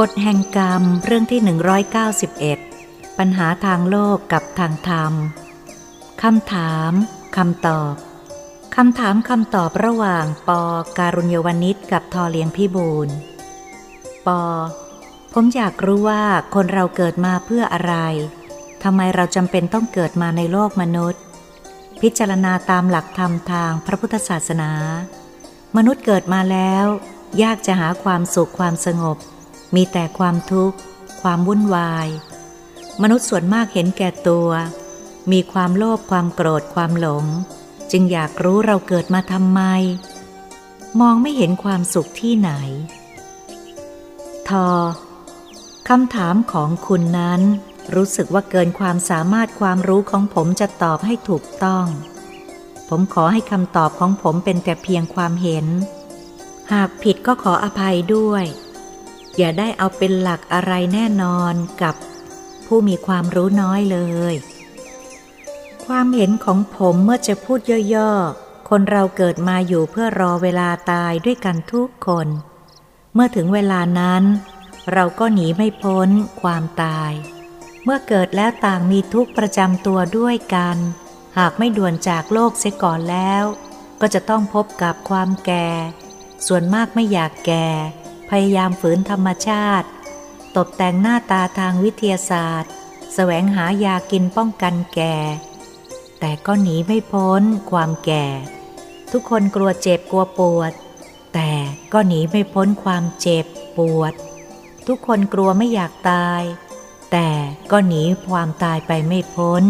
กฎแห่งกรรมเรื่องที่ 191 ปัญหาทางโลกกับทางธรรม คำถามคำตอบ คำถามคำตอบระหว่างปอการุญยวนิชกับทอเลียงพิบูลปอ ผมอยากรู้ว่าคนเราเกิดมาเพื่ออะไร ทำไมเราจำเป็นต้องเกิดมาในโลกมนุษย์ พิจารณาตามหลักธรรมทางพระพุทธศาสนา มนุษย์เกิดมาแล้ว ยากจะหาความสุขความสงบ มีแต่ความทุกข์ ความวุ่นวาย มนุษย์ส่วนมากเห็นแก่ตัว มีความโลภความโกรธความหลง จึงอยากรู้เราเกิดมาทำไม มองไม่เห็นความสุขที่ไหน ทอคำถามของคุณนั้น รู้สึกว่าเกินความสามารถความรู้ของผมจะตอบให้ถูกต้อง ผมขอให้คำตอบของผมเป็นแต่เพียงความเห็น หากผิดก็ขออภัยด้วย อย่าได้เอาเป็นหลักอะไรแน่นอนกับผู้มีความรู้น้อยเลย ความเห็นของผมเมื่อจะพูดย่อๆ คนเราเกิดมาอยู่เพื่อรอเวลาตายด้วยกันทุกคน เมื่อถึงเวลานั้น เราก็หนีไม่พ้นความตาย เมื่อเกิดแล้วต่างมีทุกข์ประจำตัวด้วยกัน หากไม่ด่วนจากโลกเสียก่อนแล้ว ก็จะต้องพบกับความแก่ ส่วนมากไม่อยากแก่ พยายามฝืนธรรมชาติตกแต่งหน้าตาทางวิทยาศาสตร์ แสวงหายากินป้องกันแก่ แต่ก็หนีไม่พ้นความแก่ ทุกคนกลัวเจ็บกลัวปวด แต่ก็หนีไม่พ้นความเจ็บปวด ทุกคนกลัวไม่อยากตาย แต่ก็หนีความตายไปไม่พ้น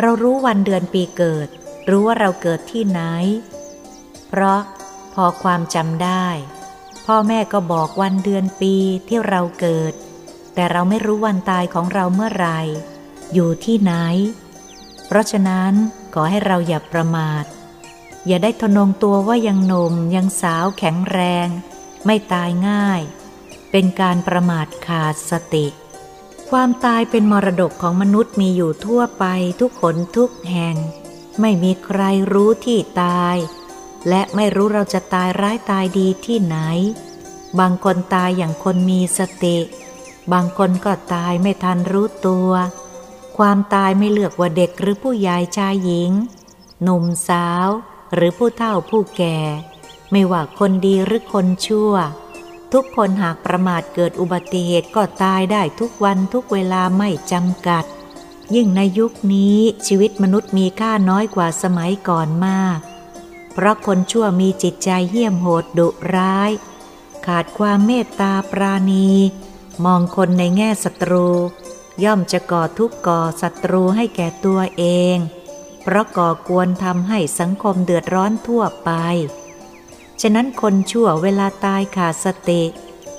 เรารู้วันเดือนปีเกิด รู้ว่าเราเกิดที่ไหน เพราะพอความจำได้ พ่อแม่ก็บอกวันเดือนปีที่เราเกิด แต่เราไม่รู้วันตายของเราเมื่อไรอยู่ที่ไหน เพราะฉะนั้นขอให้เราอย่าประมาท อย่าได้ทนงตัวว่ายังหนุ่มยังสาวแข็งแรง ไม่ตายง่าย เป็นการประมาทขาดสติ ความตายเป็นมรดกของมนุษย์มีอยู่ทั่วไปทุกคนทุกแห่ง ไม่มีใครรู้ที่ตาย และไม่รู้เราจะตายร้ายตายดีที่ไหน บางคนตายอย่างคนมีสติ บางคนก็ตายไม่ทันรู้ตัว ความตายไม่เลือกว่าเด็กหรือผู้ใหญ่ชายหญิง หนุ่มสาว หรือผู้เฒ่าผู้แก่ ไม่ว่าคนดีหรือคนชั่ว ทุกคนหากประมาทเกิดอุบัติเหตุก็ตายได้ทุกวันทุกเวลาไม่จำกัด ยิ่งในยุคนี้ชีวิตมนุษย์มีค่าน้อยกว่าสมัยก่อนมาก เพราะคนชั่วมีจิตใจเหี้ยมโหดดุร้าย ขาดความเมตตาปราณี มองคนในแง่ศัตรู ย่อมจะก่อทุกข์ก่อศัตรูให้แก่ตัวเอง เพราะก่อกวนทำให้สังคมเดือดร้อนทั่วไป ฉะนั้นคนชั่วเวลาตายขาดสติ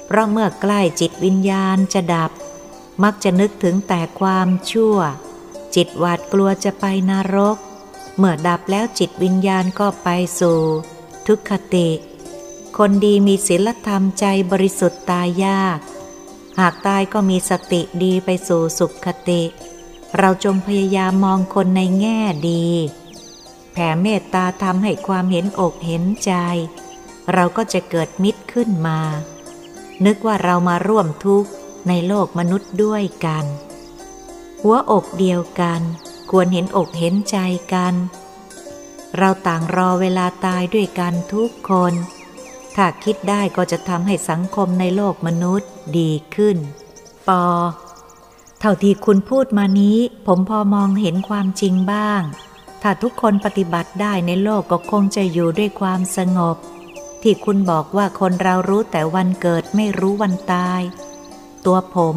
เพราะเมื่อใกล้จิตวิญญาณจะดับ มักจะนึกถึงแต่ความชั่ว จิตหวาดกลัวจะไปนรก เมื่อดับแล้วจิตวิญญาณก็ไปสู่ ทุกขติ คนดีมีศีลธรรมใจบริสุทธิ์ตายยาก หากตายก็มีสติดีไปสู่สุขคติ เราจงพยายามมองคนในแง่ดี แผ่เมตตาทำให้ความเห็นอกเห็นใจ เราก็จะเกิดมิตรขึ้นมา นึกว่าเรามาร่วมทุกข์ในโลกมนุษย์ด้วยกัน หัวอกเดียวกัน ควรเห็นอกเห็นใจกัน เราต่างรอเวลาตายด้วยกันทุกคน ถ้าคิดได้ก็จะทำให้สังคมในโลกมนุษย์ดีขึ้น ปอ เท่าที่คุณพูดมานี้ ผมพอมองเห็นความจริงบ้าง ถ้าทุกคนปฏิบัติได้ในโลกก็คงจะอยู่ด้วยความสงบ ที่คุณบอกว่าคนเรารู้แต่วันเกิดไม่รู้วันตาย ตัวผม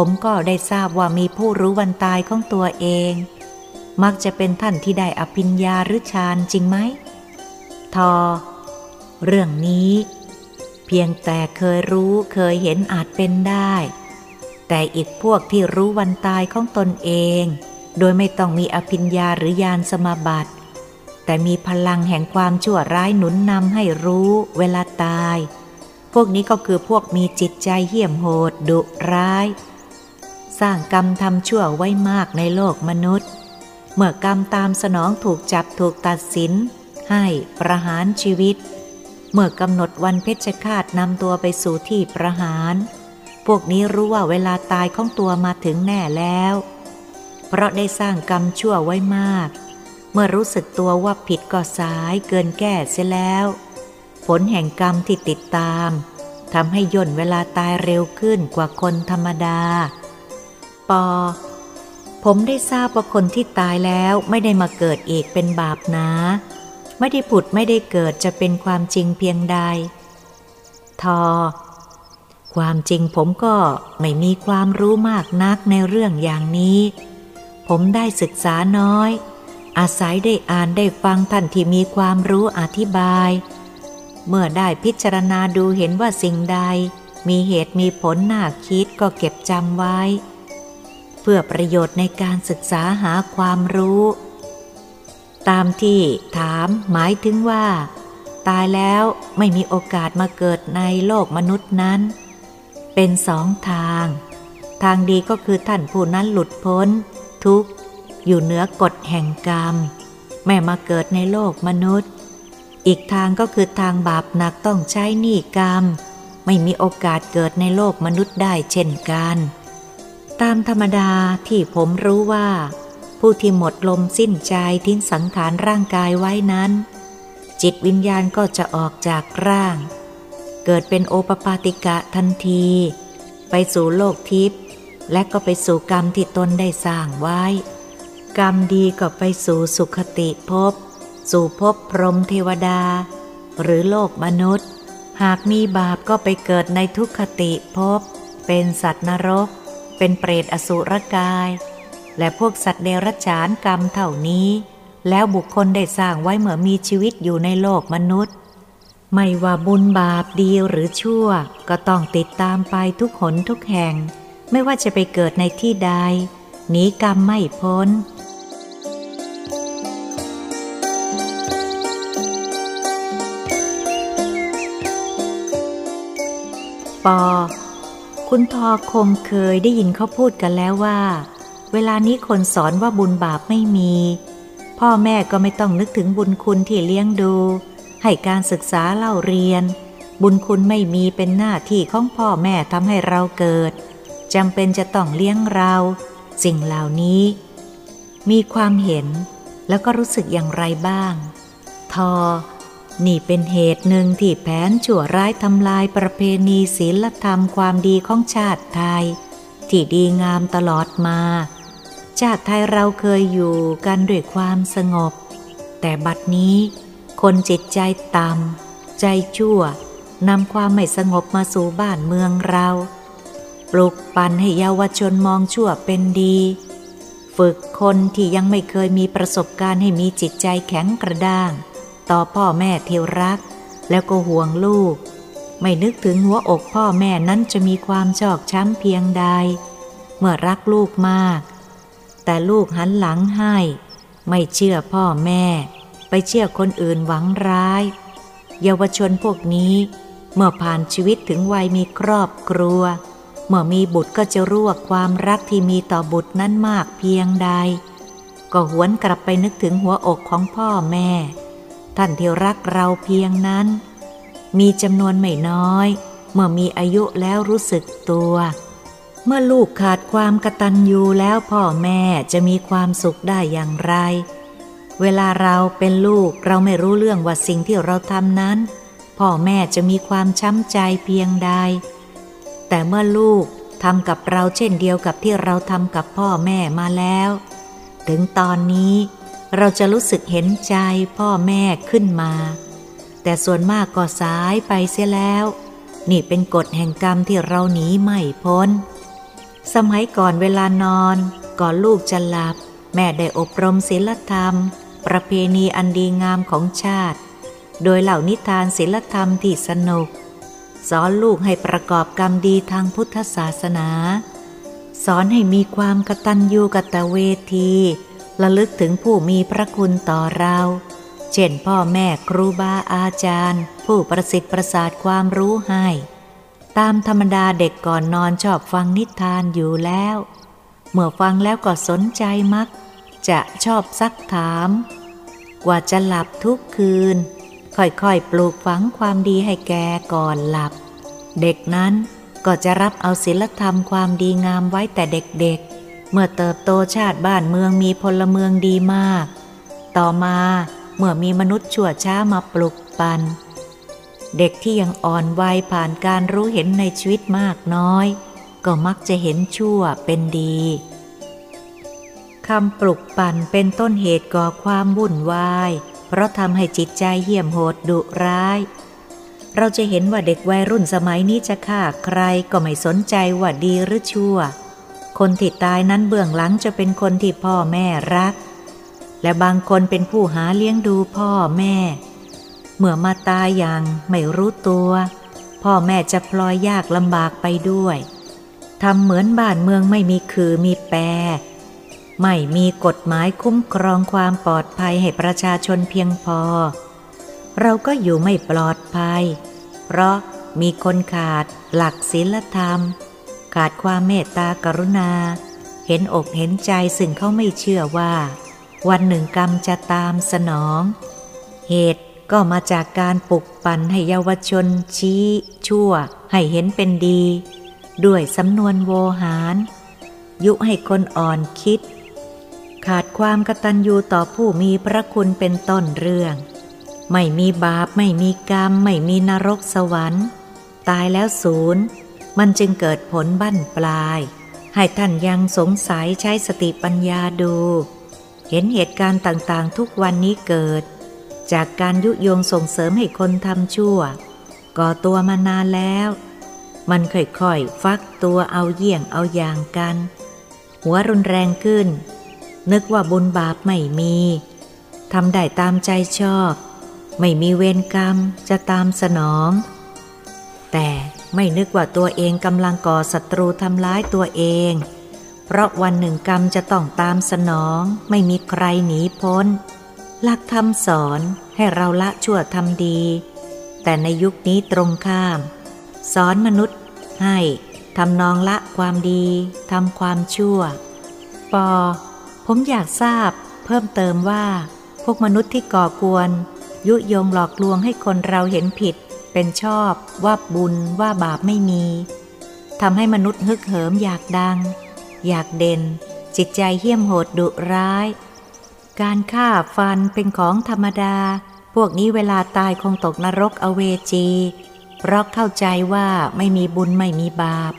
ผมก็ได้ทราบว่ามีผู้รู้วันตายของตัวเอง มักจะเป็นท่านที่ได้อภิญญาหรือฌานจริงไหม ทอ เรื่องนี้ เพียงแต่เคยรู้เคยเห็นอาจเป็นได้ แต่อีกพวกที่รู้วันตายของตนเอง โดยไม่ต้องมีอภิญญาหรือยานสมาบัติ แต่มีพลังแห่งความชั่วร้ายหนุนนำให้รู้เวลาตายพวกนี้ก็คือพวกมีจิตใจเหี้ยมโหดดุร้าย สร้างกรรมทำชั่วไว้มากในโลกมนุษย์ เมื่อกรรมตามสนองถูกจับถูกตัดสิน ให้ประหารชีวิต เมื่อกำหนดวันเพชฌฆาตนำตัวไปสู่ที่ประหาร พวกนี้รู้ว่าเวลาตายของตัวมาถึงแน่แล้ว เพราะได้สร้างกรรมชั่วไว้มาก เมื่อรู้สึกตัวว่าผิดก็สายเกินแก้เสียแล้ว ผลแห่งกรรมที่ติดตามทำให้ย่นเวลาตายเร็วขึ้นกว่าคนธรรมดา ปอ ผมได้ทราบว่าคนที่ตายแล้วไม่ได้มาเกิดอีกเป็นบาปนะ ไม่ได้ผุดไม่ได้เกิดจะเป็นความจริงเพียงใด ทอ ความจริงผมก็ไม่มีความรู้มากนักในเรื่องอย่างนี้ ผมได้ศึกษาน้อย อาศัยได้อ่านได้ฟังท่านที่มีความรู้อธิบาย เมื่อได้พิจารณาดูเห็นว่าสิ่งใดมีเหตุมีผลน่าคิดก็เก็บจำไว้ พื่อประโยชน์ในการศึกษาหาความรู้ ตามที่ถามหมายถึงว่า ตายแล้วไม่มีโอกาสมาเกิดในโลกมนุษย์นั้น เป็นสองทาง ทางดีก็คือท่านผู้นั้นหลุดพ้น ทุกอยู่เหนือกฎแห่งกรรม ไม่มาเกิดในโลกมนุษย์ อีกทางก็คือทางบาปหนักต้องใช้หนี้กรรม ไม่มีโอกาสเกิดในโลกมนุษย์ได้เช่นกัน ตามธรรมดาที่ผมรู้ว่า ผู้ที่หมดลมสิ้นใจทิ้งสังขารร่างกายไว้นั้น จิตวิญญาณก็จะออกจากร่าง เกิดเป็นโอปปาติกะทันที ไปสู่โลกทิพย์และก็ไปสู่กรรมที่ตนได้สร้างไว้ กรรมดีก็ไปสู่สุขติภพสู่ภพพรหมเทวดา หรือโลกมนุษย์ หากมีบาปก็ไปเกิดในทุกขติภพเป็นสัตว์นรก เป็นเปรตอสุรกาย และพวกสัตว์เดรัจฉานกรรมเท่านี้ แล้วบุคคลได้สร้างไว้เมื่อมีชีวิตอยู่ในโลกมนุษย์ ไม่ว่าบุญบาปดีหรือชั่ว ก็ต้องติดตามไปทุกหนทุกแห่ง ไม่ว่าจะไปเกิดในที่ใดหนีกรรมไม่พ้นปอ คุณทอคงเคยได้ยินเขาพูดกันแล้วว่า เวลานี้คนสอนว่าบุญบาปไม่มี พ่อแม่ก็ไม่ต้องนึกถึงบุญคุณที่เลี้ยงดู ให้การศึกษาเล่าเรียน บุญคุณไม่มีเป็นหน้าที่ของพ่อแม่ทำให้เราเกิดจำเป็นจะต้องเลี้ยงเรา สิ่งเหล่านี้ มีความเห็นแล้วก็รู้สึกอย่างไรบ้าง ทอ นี่เป็นเหตุหนึ่งที่แผนชั่วร้ายทำลายประเพณีศีลธรรมความดีของชาติไทย ที่ดีงามตลอดมา ชาติไทยเราเคยอยู่กันด้วยความสงบ แต่บัดนี้คนจิตใจต่ำใจชั่วนำความไม่สงบมาสู่บ้านเมืองเรา ปลุกปั่นให้เยาวชนมองชั่วเป็นดี ฝึกคนที่ยังไม่เคยมีประสบการณ์ให้มีจิตใจแข็งกระด้าง ต่อพ่อแม่ที่รัก แล้วก็ห่วงลูก ไม่นึกถึงหัวอกพ่อแม่นั้นจะมีความชอกช้ำเพียงใด เมื่อรักลูกมาก แต่ลูกหันหลังให้ ไม่เชื่อพ่อแม่ ไปเชื่อคนอื่นหวังร้าย เยาวชนพวกนี้ เมื่อผ่านชีวิตถึงวัยมีครอบครัว เมื่อมีบุตรก็จะรู้ว่าความรักที่มีต่อบุตรนั้นมากเพียงใด ก็หวนกลับไปนึกถึงหัวอกของพ่อแม่ ท่านที่รักเราเพียงนั้น มีจำนวนไม่น้อย เมื่อมีอายุแล้วรู้สึกตัว เมื่อลูกขาดความกตัญญูแล้วพ่อแม่จะมีความสุขได้อย่างไร เวลาเราเป็นลูกเราไม่รู้เรื่องว่าสิ่งที่เราทำนั้น พ่อแม่จะมีความช้ำใจเพียงใด แต่เมื่อลูกทำกับเราเช่นเดียวกับที่เราทำกับพ่อแม่มาแล้ว ถึงตอนนี้ เราจะรู้สึกเห็นใจพ่อแม่ขึ้นมา แต่ส่วนมากก็สายไปเสียแล้ว นี่เป็นกฎแห่งกรรมที่เราหนีไม่พ้น สมัยก่อนเวลานอนก่อนลูกจะหลับ แม่ได้อบรมศีลธรรม ประเพณีอันดีงามของชาติ โดยเหล่านิทานศีลธรรมที่สนุก สอนลูกให้ประกอบกรรมดีทางพุทธศาสนา สอนให้มีความกตัญญูกตเวที ระลึกถึงผู้มีพระคุณต่อเรา เช่นพ่อแม่ครูบาอาจารย์ ผู้ประสิทธิ์ประสาทความรู้ให้ ตามธรรมดาเด็กก่อนนอนชอบฟังนิทานอยู่แล้ว เมื่อฟังแล้วก็สนใจมัก จะชอบซักถาม กว่าจะหลับทุกคืน ค่อยๆ ปลูกฝังความดีให้แกก่อนหลับ เด็กนั้นก็จะรับเอาศีลธรรมความดีงามไว้แต่เด็กๆ เมื่อเติบโตชาติบ้านเมืองมีพลเมืองดีมาก ต่อมาเมื่อมีมนุษย์ชั่วช้ามาปลุกปัน เด็กที่ยังอ่อนวัยผ่านการรู้เห็นในชีวิตมากน้อย ก็มักจะเห็นชั่วเป็นดีคำปลุกปั่นเป็นต้นเหตุก่อความวุ่นวาย เพราะทำให้จิตใจเหี้ยมโหดดุร้าย เราจะเห็นว่าเด็กวัยรุ่นสมัยนี้จะฆ่าใครก็ไม่สนใจว่าดีหรือชั่ว คนที่ตายนั้นเบื้องหลังจะเป็นคนที่พ่อแม่รัก และบางคนเป็นผู้หาเลี้ยงดูพ่อแม่ เมื่อมาตายอย่างไม่รู้ตัว พ่อแม่จะพลอยยากลำบากไปด้วยทำเหมือนบ้านเมืองไม่มีคือมีแปร ไม่มีกฎหมายคุ้มครองความปลอดภัยให้ประชาชนเพียงพอ เราก็อยู่ไม่ปลอดภัย เพราะมีคนขาดหลักศีลธรรม ขาดความเมตตากรุณา เห็นอกเห็นใจซึ่งเขาไม่เชื่อว่า วันหนึ่งกรรมจะตามสนอง เหตุก็มาจากการปลุกปั่นให้เยาวชนชี้ ชั่ว ให้เห็นเป็นดี ด้วยสำนวนโวหาร ยุให้คนอ่อนคิด ขาดความกตัญญูต่อผู้มีพระคุณเป็นต้นเรื่อง ไม่มีบาปไม่มีกรรม ไม่มีนรกสวรรค์ ตายแล้วศูนย์ มันจึงเกิดผลบั้นปลาย ให้ท่านยังสงสัยใช้สติปัญญาดู เห็นเหตุการณ์ต่างๆ ทุกวันนี้เกิด จากการยุยงส่งเสริมให้คนทำชั่ว ก่อตัวมานานแล้ว มันค่อยๆ ฟักตัวเอาเยี่ยงเอาอย่างกัน หัวรุนแรงขึ้น นึกว่าบุญบาปไม่มีทำได้ตามใจชอบ ไม่มีเวรกรรมจะตามสนอง แต่ ไม่นึกว่าตัวเองกำลังก่อศัตรูทำร้ายตัวเอง เพราะวันหนึ่งกรรมจะต้องตามสนองไม่มีใครหนีพ้น หลักธรรมสอนให้เราละชั่วทำดี แต่ในยุคนี้ตรงข้าม สอนมนุษย์ให้ทำนองละความดีทำความชั่ว ปอ ผมอยากทราบเพิ่มเติมว่า พวกมนุษย์ที่ก่อกวน ยุยงหลอกลวงให้คนเราเห็นผิด เป็นชอบว่าบุญว่าบาปไม่มีทำให้มนุษย์ฮึกเหิมอยากดัง อยากเด่น จิตใจเหี้ยมโหดดุร้าย การฆ่าฟันเป็นของธรรมดา พวกนี้เวลาตายคงตกนรกอเวจี เพราะเข้าใจว่าไม่มีบุญไม่มีบาป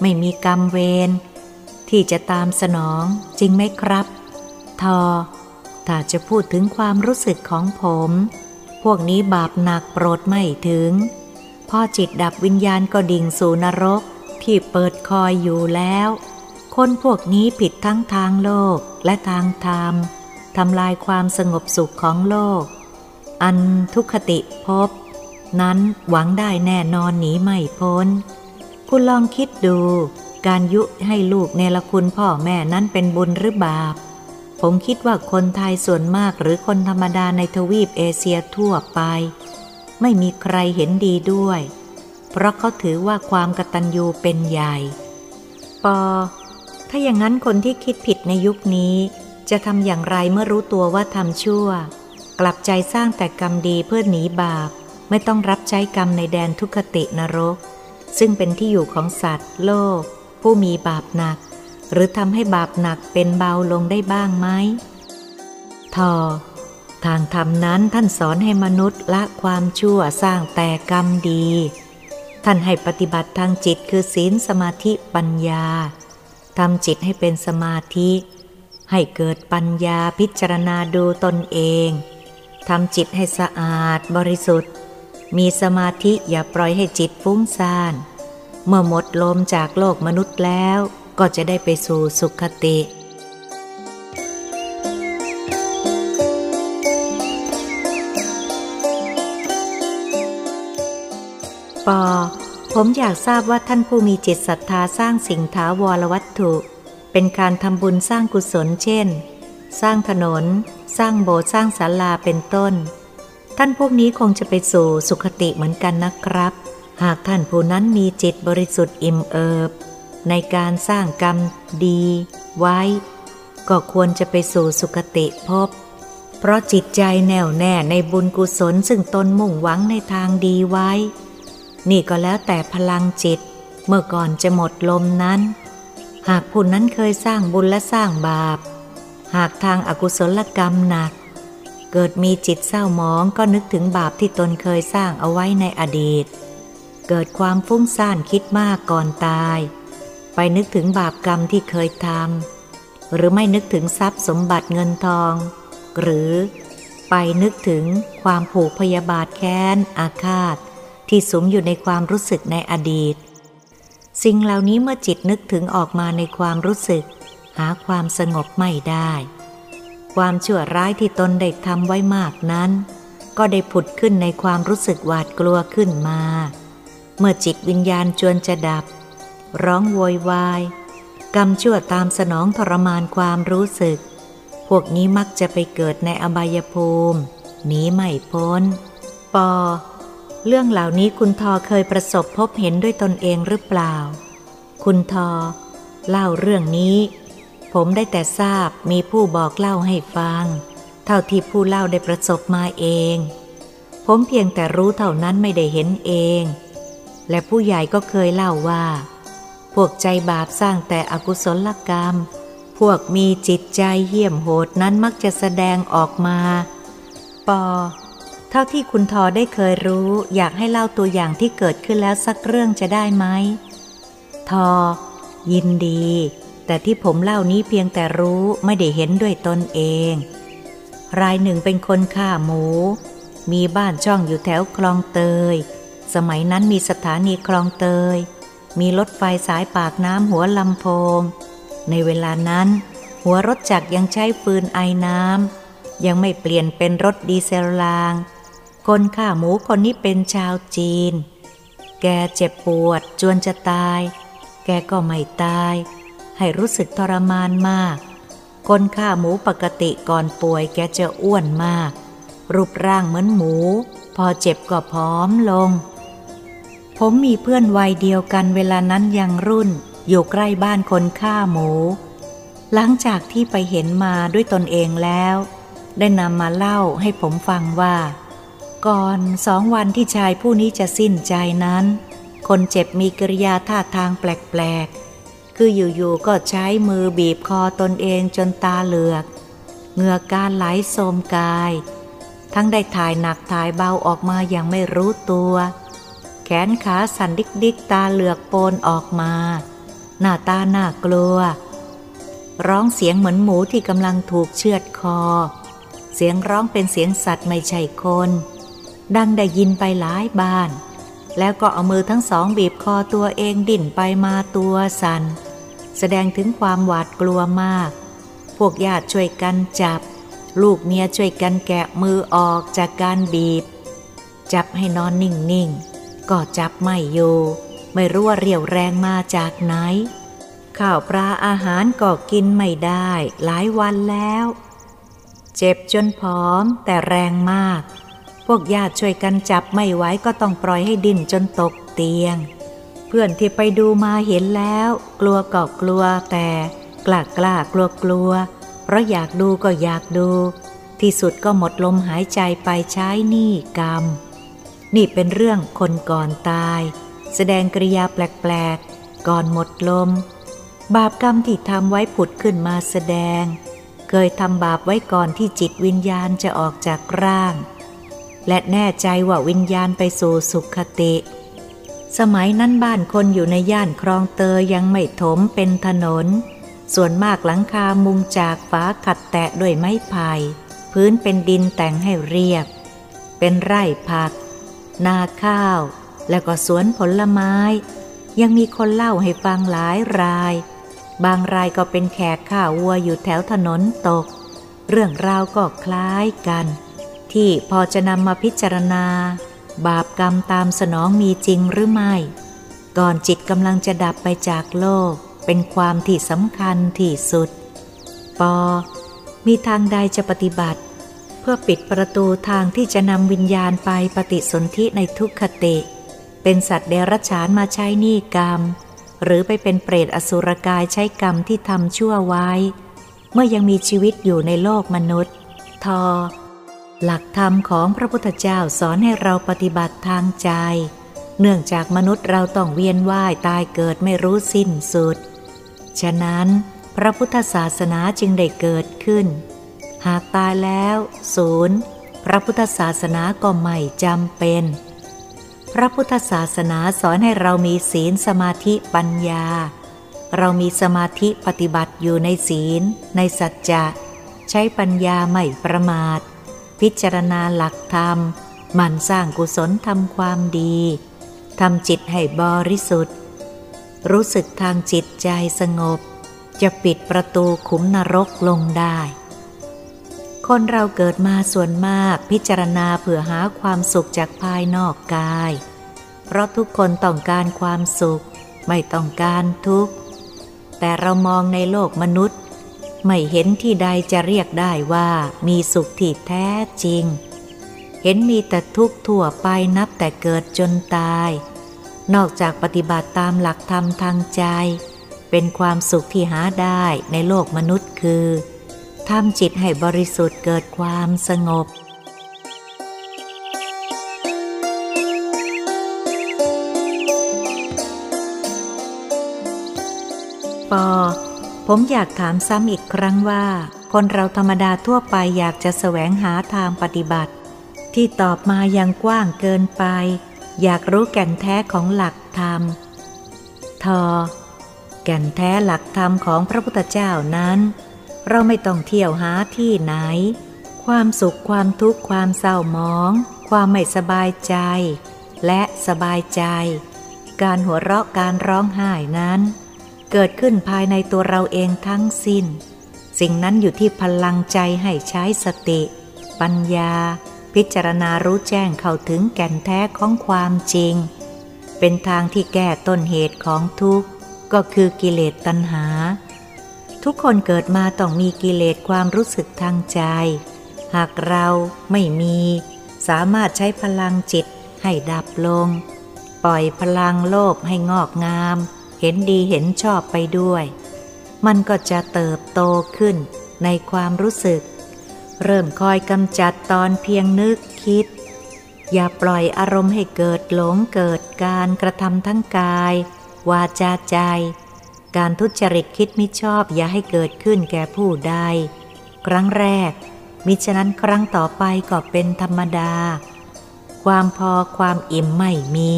ไม่มีกรรมเวรที่จะตามสนองจริงไหมครับ ทอ ถ้าจะพูดถึงความรู้สึกของผม พวกนี้บาปหนักโปรดไม่ถึงพ่อจิตดับวิญญาณก็ดิ่งสู่นรกที่เปิดคอยอยู่แล้ว คนพวกนี้ผิดทั้งทางโลกและทางธรรมทำลายความสงบสุขของโลก อันทุกขติพบ นั้นหวังได้แน่นอนหนีไม่พ้น คุณลองคิดดู การยุให้ลูกเนรคุณพ่อแม่นั้นเป็นบุญหรือบาป ผมคิดว่าคนไทยส่วนมากหรือคนธรรมดาในทวีปเอเชียทั่วไป ไม่มีใครเห็นดีด้วย เพราะเขาถือว่าความกตัญญูเป็นใหญ่ ปอ ถ้าอย่างนั้นคนที่คิดผิดในยุคนี้ จะทำอย่างไรเมื่อรู้ตัวว่าทำชั่ว กลับใจสร้างแต่กรรมดีเพื่อหนีบาป ไม่ต้องรับใช้กรรมในแดนทุคตินรก ซึ่งเป็นที่อยู่ของสัตว์ โลก ผู้มีบาปหนัก หรือทำให้บาปหนักเป็นเบาลงได้บ้างไหมทอทางธรรมนั้นท่านสอนให้มนุษย์ละความชั่วสร้างแต่กรรมดี ท่านให้ปฏิบัติทางจิตคือศีลสมาธิปัญญาทำจิตให้เป็นสมาธิ ให้เกิดปัญญาพิจารณาดูตนเองทำจิตให้สะอาดบริสุทธิ์ มีสมาธิอย่าปล่อยให้จิตฟุ้งซ่าน เมื่อหมดลมจากโลกมนุษย์แล้ว ก็จะได้ไปสู่สุขติ ปอ ผมอยากทราบว่าท่านผู้มีจิตศรัทธาสร้างสิ่งถาวรวัตถุ เป็นการทำบุญสร้างกุศลเช่น สร้างถนน สร้างโบสถ์สร้างศาลาเป็นต้น ท่านพวกนี้คงจะไปสู่สุขติเหมือนกันนะครับ หากท่านผู้นั้นมีจิตบริสุทธิ์อิ่มเอิบ ในการสร้างกรรมดี ไว้ ก็ควรจะไปสู่สุคติภพ เพราะจิตใจแน่วแน่ในบุญกุศลซึ่งตนมุ่งหวังในทางดีไว้ นี่ก็แล้วแต่พลังจิต เมื่อก่อนจะหมดลมนั้น หากผู้นั้นเคยสร้างบุญและสร้างบาป หากทางอากุศลกรรมหนัก เกิดมีจิตเศร้าหมองก็นึกถึงบาปที่ตนเคยสร้างเอาไว้ในอดีต เกิดความฟุ้งซ่านคิดมากก่อนตาย ไปนึกถึงบาปกรรมที่เคยทำหรือไม่นึกถึงทรัพย์สมบัติเงินทอง หรือไปนึกถึงความผูกพยาบาทแค้น อาฆาต ที่สมอยู่ในความรู้สึกในอดีต สิ่งเหล่านี้เมื่อจิตนึกถึงออกมาในความรู้สึก หาความสงบไม่ได้ ความชั่วร้ายที่ตนได้ทำไว้มากนั้น ก็ได้ผุดขึ้นในความรู้สึกหวาดกลัวขึ้นมา เมื่อจิตวิญญาณจวนจะดับ ร้องโวยวาย กรรมชั่วตามสนองทรมานความรู้สึก พวกนี้มักจะไปเกิดในอบายภูมิ หนีไม่พ้น ปอ เรื่องเหล่านี้คุณทอเคยประสบพบเห็นด้วยตนเองหรือเปล่า คุณทอ เล่าเรื่องนี้ ผมได้แต่ทราบมีผู้บอกเล่าให้ฟัง เท่าที่ผู้เล่าได้ประสบมาเอง ผมเพียงแต่รู้เท่านั้นไม่ได้เห็นเองและผู้ใหญ่ก็เคยเล่าว่า พวกใจบาปสร้างแต่อกุศลกรรม พวกมีจิตใจเหี้ยมโหดนั้นมักจะแสดงออกมา ปอ เท่าที่คุณทอได้เคยรู้ อยากให้เล่าตัวอย่างที่เกิดขึ้นแล้วสักเรื่องจะได้ไหม ทอ ยินดี แต่ที่ผมเล่านี้เพียงแต่รู้ไม่ได้เห็นด้วยตนเอง รายหนึ่งเป็นคนฆ่าหมู มีบ้านช่องอยู่แถวคลองเตย สมัยนั้นมีสถานีคลองเตย มีรถไฟสายปากน้ำหัวลำโพง ในเวลานั้น หัวรถจักรยังใช้ฟืนไอน้ำ ยังไม่เปลี่ยนเป็นรถดีเซลราง คนฆ่าหมูคนนี้เป็นชาวจีน แกเจ็บปวดจวนจะตาย แกก็ไม่ตาย ให้รู้สึกทรมานมาก คนฆ่าหมูปกติก่อนป่วยแกจะอ้วนมาก รูปร่างเหมือนหมู พอเจ็บก็พร้อมลง ผมมีเพื่อนวัยเดียวกันเวลานั้นยังรุ่น อยู่ใกล้บ้านคนฆ่าหมู หลังจากที่ไปเห็นมาด้วยตนเองแล้ว ได้นำมาเล่าให้ผมฟังว่า ก่อนสองวันที่ชายผู้นี้จะสิ้นใจนั้น คนเจ็บมีกิริยาท่าทางแปลกๆ คืออยู่ๆก็ใช้มือบีบคอตนเองจนตาเหลือกเหงื่อการไหลโสมกาย ทั้งได้ถ่ายหนักถ่ายเบาออกมาอย่างไม่รู้ตัว แขนขาสั่นดิกๆตาเหลือกโปนออกมา หน้าตาน่ากลัว ร้องเสียงเหมือนหมูที่กำลังถูกเชือดคอ เสียงร้องเป็นเสียงสัตว์ไม่ใช่คน ดังได้ยินไปหลายบ้าน แล้วก็เอามือทั้งสองบีบคอตัวเองดิ่นไปมาตัวสัน่น แสดงถึงความหวาดกลัวมาก พวกญาติช่วยกันจับ ลูกเมียช่วยกันแกะมือออกจากการบีบ จับให้นอนนิ่งๆ ก็จับไม่อยู่ ไม่รู้ว่าเรี่ยวแรงมาจากไหน ข้าวปลาอาหารก็กินไม่ได้ หลายวันแล้ว เจ็บจนผอมแต่แรงมาก พวกญาติช่วยกันจับไม่ไหวก็ต้องปล่อยให้ดิ้นจนตกเตียง เพื่อนที่ไปดูมาเห็นแล้ว กลัวก็กลัวแต่กล้ากล้ากลัวกลัว เพราะอยากดูก็อยากดู ที่สุดก็หมดลมหายใจไปใช้หนี้กรรม นี่เป็นเรื่องคนก่อนตาย แสดงกริยาแปลกๆ ก่อนหมดลม บาปกรรมที่ทำไว้ผุดขึ้นมาแสดง เคยทำบาปไว้ก่อนที่จิตวิญญาณจะออกจากร่าง และแน่ใจว่าวิญญาณไปสู่สุขติ สมัยนั้นบ้านคนอยู่ในย่านคลองเตยยังไม่ถมเป็นถนน ส่วนมากหลังคามุงจากฝาขัดแตะด้วยไม้ไผ่พื้นเป็นดินแต่งให้เรียบ เป็นไร่ผัก นาข้าว แล้วก็สวนผลไม้ ยังมีคนเล่าให้ฟังหลายราย บางรายก็เป็นแขกข้าวัวอยู่แถวถนนตก เรื่องราวก็คล้ายกัน ที่พอจะนำมาพิจารณา บาปกรรมตามสนองมีจริงหรือไม่ ก่อนจิตกำลังจะดับไปจากโลก เป็นความที่สำคัญที่สุด ปอ มีทางใดจะปฏิบัติ เพื่อปิดประตูทางที่จะนำวิญญาณไปปฏิสนธิในทุกขติ เป็นสัตว์เดรัจฉานมาใช้หนี้กรรม หรือไปเป็นเปรตอสุรกายใช้กรรมที่ทำชั่วไว้ เมื่อยังมีชีวิตอยู่ในโลกมนุษย์ ทอ หลักธรรมของพระพุทธเจ้าสอนให้เราปฏิบัติทางใจ เนื่องจากมนุษย์เราต้องเวียนว่ายตายเกิดไม่รู้สิ้นสุด ฉะนั้น พระพุทธศาสนาจึงได้เกิดขึ้น หากตายแล้วศูนย์พระพุทธศาสนาก็ไม่จำเป็น พระพุทธศาสนาสอนให้เรามีศีลสมาธิปัญญา เรามีสมาธิปฏิบัติอยู่ในศีล ในสัจจะใช้ปัญญาไม่ประมาท พิจารณาหลักธรรมมันสร้างกุศลทำความดีทำจิตให้บริสุทธิ์ รู้สึกทางจิตใจสงบ จะปิดประตูขุมนรกลงได้ คนเราเกิดมาส่วนมากพิจารณาเพื่อหาความสุขจากภายนอกกาย เพราะทุกคนต้องการความสุข ไม่ต้องการทุกข์ แต่เรามองในโลกมนุษย์ ไม่เห็นที่ใดจะเรียกได้ว่ามีสุขที่แท้จริง เห็นมีแต่ทุกข์ทั่วไปนับแต่เกิดจนตาย นอกจากปฏิบัติตามหลักธรรมทางใจ เป็นความสุขที่หาได้ในโลกมนุษย์คือ ทำจิตให้บริสุทธิ์เกิดความสงบ ปอ ผมอยากถามซ้ำอีกครั้งว่า คนเราธรรมดาทั่วไปอยากจะแสวงหาทางปฏิบัติ ที่ตอบมายังกว้างเกินไป อยากรู้แก่นแท้ของหลักธรรม ทอ แก่นแท้หลักธรรมของพระพุทธเจ้านั้น เราไม่ต้องเที่ยวหาที่ไหน ความสุขความทุกข์ความเศร้ามอง ความไม่สบายใจ และสบายใจ การหัวเราะการร้องไห้นั้น เกิดขึ้นภายในตัวเราเองทั้งสิ้น สิ่งนั้นอยู่ที่พลังใจให้ใช้สติ ปัญญา พิจารณารู้แจ้งเข้าถึงแก่นแท้ของความจริง เป็นทางที่แก้ต้นเหตุของทุกข์ก็คือกิเลสตัณหา ทุกคนเกิดมาต้องมีกิเลสความรู้สึกทางใจ หากเราไม่มี สามารถใช้พลังจิตให้ดับลง ปล่อยพลังโลภให้งอกงาม เห็นดีเห็นชอบไปด้วย มันก็จะเติบโตขึ้นในความรู้สึก เริ่มคอยกำจัดตอนเพียงนึกคิด อย่าปล่อยอารมณ์ให้เกิดหลงเกิดการกระทำทั้งกาย วาจาใจ การทุจริตคิดไม่ชอบอย่าให้เกิดขึ้นแก่ผู้ใด ครั้งแรก มิฉะนั้นครั้งต่อไปก็เป็นธรรมดา ความพอความอิ่มไม่มี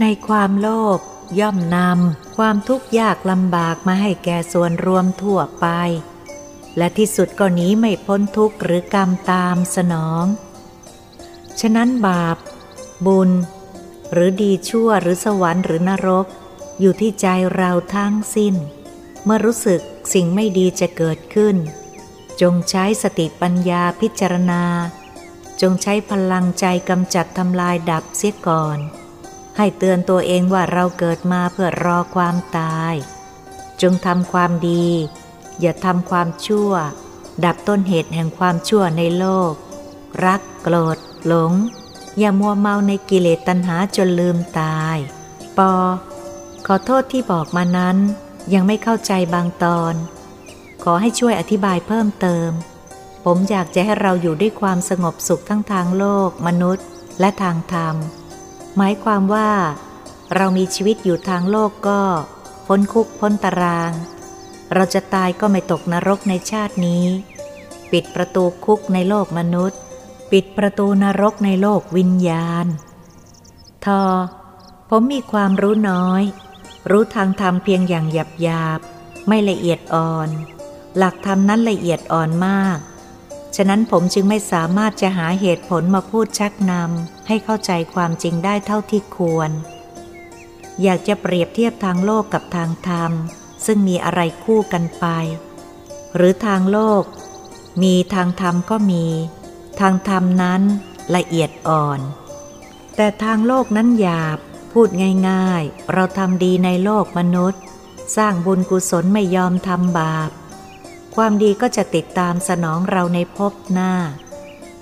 ในความโลภย่อมนำความทุกข์ยากลำบากมาให้แก่ส่วนรวมทั่วไป และที่สุดก็หนีไม่พ้นทุกข์หรือกรรมตามสนอง ฉะนั้นบาป บุญ หรือดีชั่วหรือสวรรค์หรือนรก อยู่ที่ใจเราทั้งสิ้น เมื่อรู้สึกสิ่งไม่ดีจะเกิดขึ้น จงใช้สติปัญญาพิจารณา จงใช้พลังใจกำจัดทำลายดับเสียก่อน ให้เตือนตัวเองว่าเราเกิดมาเพื่อรอความตาย จงทำความดี อย่าทำความชั่ว ดับต้นเหตุแห่งความชั่วในโลก รักโกรธหลง อย่ามัวเมาในกิเลสตัณหาจนลืมตาย ปอ ขอโทษที่บอกมานั้นยังไม่เข้าใจบางตอน ขอให้ช่วยอธิบายเพิ่มเติม ผมอยากจะให้เราอยู่ด้วยความสงบสุขทั้งทางโลก มนุษย์ และทางธรรม หมายความว่า เรามีชีวิตอยู่ทางโลกก็ พ้นคุกพ้นตาราง เราจะตายก็ไม่ตกนรกในชาตินี้ ปิดประตูคุกในโลกมนุษย์ ปิดประตูนรกในโลกวิญญาณ ทอ ผมมีความรู้น้อย รู้ทางธรรมเพียงอย่างหยาบหยาบไม่ละเอียดอ่อน หลักธรรมนั้นละเอียดอ่อนมาก ฉะนั้นผมจึงไม่สามารถจะหาเหตุผลมาพูดชักนำให้เข้าใจความจริงได้เท่าที่ควร อยากจะเปรียบเทียบทางโลกกับทางธรรม ซึ่งมีอะไรคู่กันไป หรือทางโลก มีทางธรรมก็มี ทางธรรมนั้นละเอียดอ่อน แต่ทางโลกนั้นหยาบ พูดง่ายๆ เราทำดีในโลกมนุษย์ สร้างบุญกุศลไม่ยอมทำบาป ความดีก็จะติดตามสนองเราในภพหน้า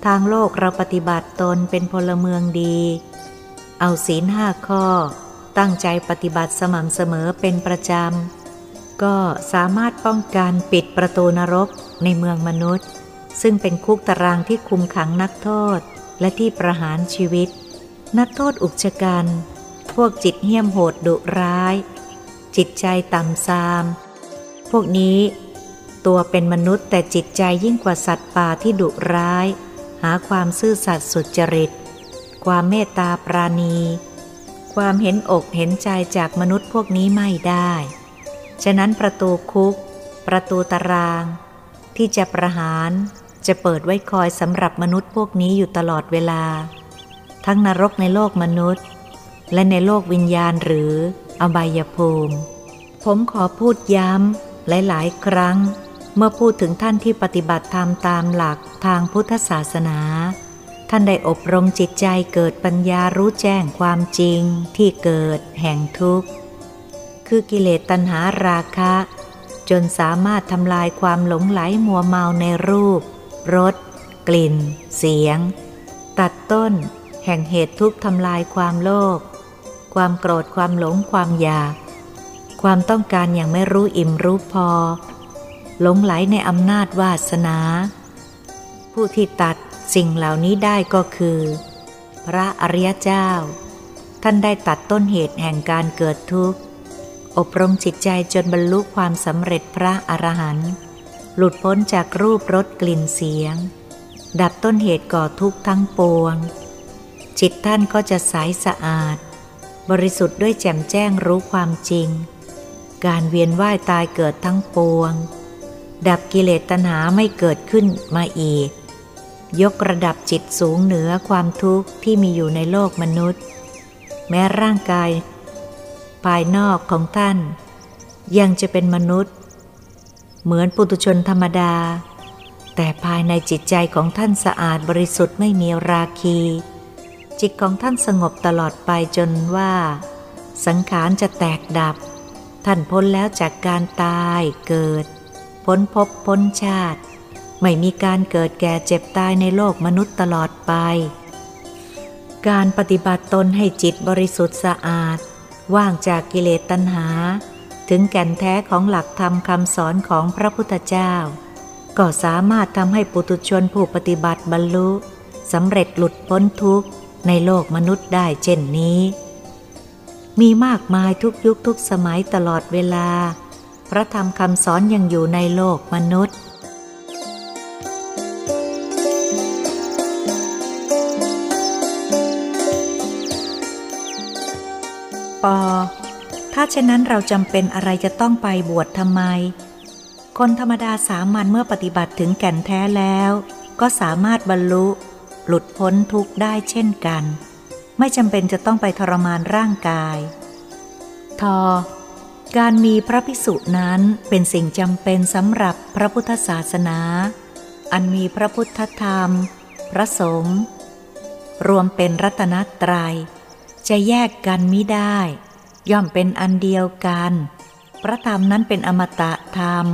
ทางโลกเราปฏิบัติตนเป็นพลเมืองดี เอาศีลห้าข้อ ตั้งใจปฏิบัติสม่ำเสมอเป็นประจำ ก็สามารถป้องกันปิดประตูนรกในเมืองมนุษย์ ซึ่งเป็นคุกตารางที่คุมขังนักโทษและที่ประหารชีวิต นักโทษอุกชะกัน พวกจิตเหี้ยมโหดดุร้าย จิตใจต่ำซาม พวกนี้ ตัวเป็นมนุษย์แต่จิตใจยิ่งกว่าสัตว์ป่าที่ดุร้าย หาความซื่อสัตย์สุจริต ความเมตตาปราณี ความเห็นอกเห็นใจจากมนุษย์พวกนี้ไม่ได้ ฉะนั้นประตูคุก ประตูตาราง ที่จะประหารจะเปิดไว้คอยสำหรับมนุษย์พวกนี้อยู่ตลอดเวลา ทั้งนรกในโลกมนุษย์ และในโลกวิญญาณหรืออบายภูมิ ผมขอพูดย้ำหลาย ๆ ครั้ง เมื่อพูดถึงท่านที่ปฏิบัติธรรมตามหลักทางพุทธศาสนา ท่านได้อบรมจิตใจเกิดปัญญารู้แจ้งความจริงที่เกิดแห่งทุกข์ คือกิเลสตัณหาราคะ จนสามารถทำลายความหลงไหลมัวเมาในรูปรสกลิ่น เสียง ตัดต้น แห่งเหตุทุกข์ทำลายความโลภ ความโกรธความหลงความอยาก ความต้องการอย่างไม่รู้อิ่มรู้พอ หลงไหลในอำนาจวาสนา ผู้ที่ตัดสิ่งเหล่านี้ได้ก็คือ พระอริยเจ้า ท่านได้ตัดต้นเหตุแห่งการเกิดทุกข์ อบรมจิตใจจนบรรลุความสำเร็จพระอรหันต์หลุดพ้นจากรูปรสกลิ่นเสียง ดับต้นเหตุก่อทุกข์ทั้งปวง จิตท่านก็จะใสสะอาด บริสุทธิ์ด้วยแจ่มแจ้งรู้ความจริง การเวียนว่ายตายเกิดทั้งปวง ดับกิเลสตัณหาไม่เกิดขึ้นมาอีก ยกระดับจิตสูงเหนือความทุกข์ที่มีอยู่ในโลกมนุษย์ แม้ร่างกาย ภายนอกของท่าน ยังจะเป็นมนุษย์ เหมือนปุตุชนธรรมดา แต่ภายในจิตใจของท่านสะอาดบริสุทธิ์ไม่มีราคี จิตของท่านสงบตลอดไปจนว่า สังขารจะแตกดับ ท่านพ้นแล้วจากการตายเกิด พ้นภพพ้นชาติ ไม่มีการเกิดแก่เจ็บตายในโลกมนุษย์ตลอดไป การปฏิบัติตนให้จิตบริสุทธิ์สะอาด ว่างจากกิเลสตัณหา ถึงแก่นแท้ของหลักธรรมคำสอนของพระพุทธเจ้า ก็สามารถทำให้ปุถุชนผู้ปฏิบัติบรรลุสำเร็จหลุดพ้นทุกข์ ในโลกมนุษย์ได้เช่นนี้ มีมากมายทุกยุคทุกสมัยตลอดเวลา พระธรรมคำสอนยังอยู่ในโลกมนุษย์ปอ ถ้าเช่นนั้นเราจำเป็นอะไรจะต้องไปบวชทำไม คนธรรมดาสามัญเมื่อปฏิบัติถึงแก่นแท้แล้ว ก็สามารถบรรลุ หลุดพ้นทุกข์ได้เช่นกัน ไม่จำเป็นจะต้องไปทรมานร่างกาย ทอ การมีพระภิกษุนั้นเป็นสิ่งจำเป็นสำหรับพระพุทธศาสนา อันมีพระพุทธธรรม พระสงฆ์รวมเป็นรัตนตรยัย จะแยกกันมิได้ ย่อมเป็นอันเดียวกัน พระธรรมนั้นเป็นอมตะธรรม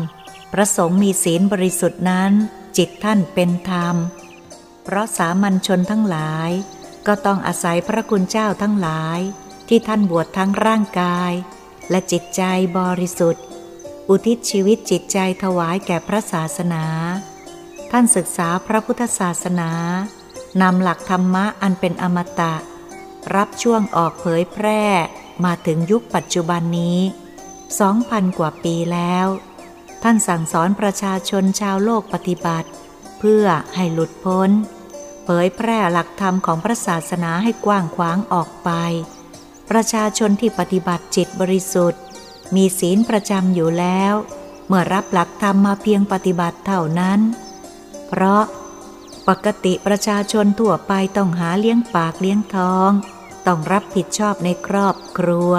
พระสงฆ์มีศีลบริสุทธิ์นั้น จิตท่านเป็นธรรม เพราะสามัญชนทั้งหลาย ก็ต้องอาศัยพระคุณเจ้าทั้งหลาย ที่ท่านบวชทั้งร่างกาย และจิตใจบริสุทธิ์ อุทิศชีวิตจิตใจถวายแก่พระศาสนา ท่านศึกษาพระพุทธศาสนานำหลักธรรมะอันเป็นอมตะ รับช่วงออกเผยแพร่มาถึงยุคปัจจุบันนี้สองพันกว่าปีแล้ว ท่านสั่งสอนประชาชนชาวโลกปฏิบัติ เพื่อให้หลุดพ้น เผยแพร่หลักธรรมของพระศาสนาให้กว้างขวางออกไป ประชาชนที่ปฏิบัติจิตบริสุทธิ์ มีศีลประจำอยู่แล้ว เมื่อรับหลักธรรมมาเพียงปฏิบัติเท่านั้น เพราะปกติประชาชนทั่วไปต้องหาเลี้ยงปากเลี้ยงท้อง ต้องรับผิดชอบในครอบครัว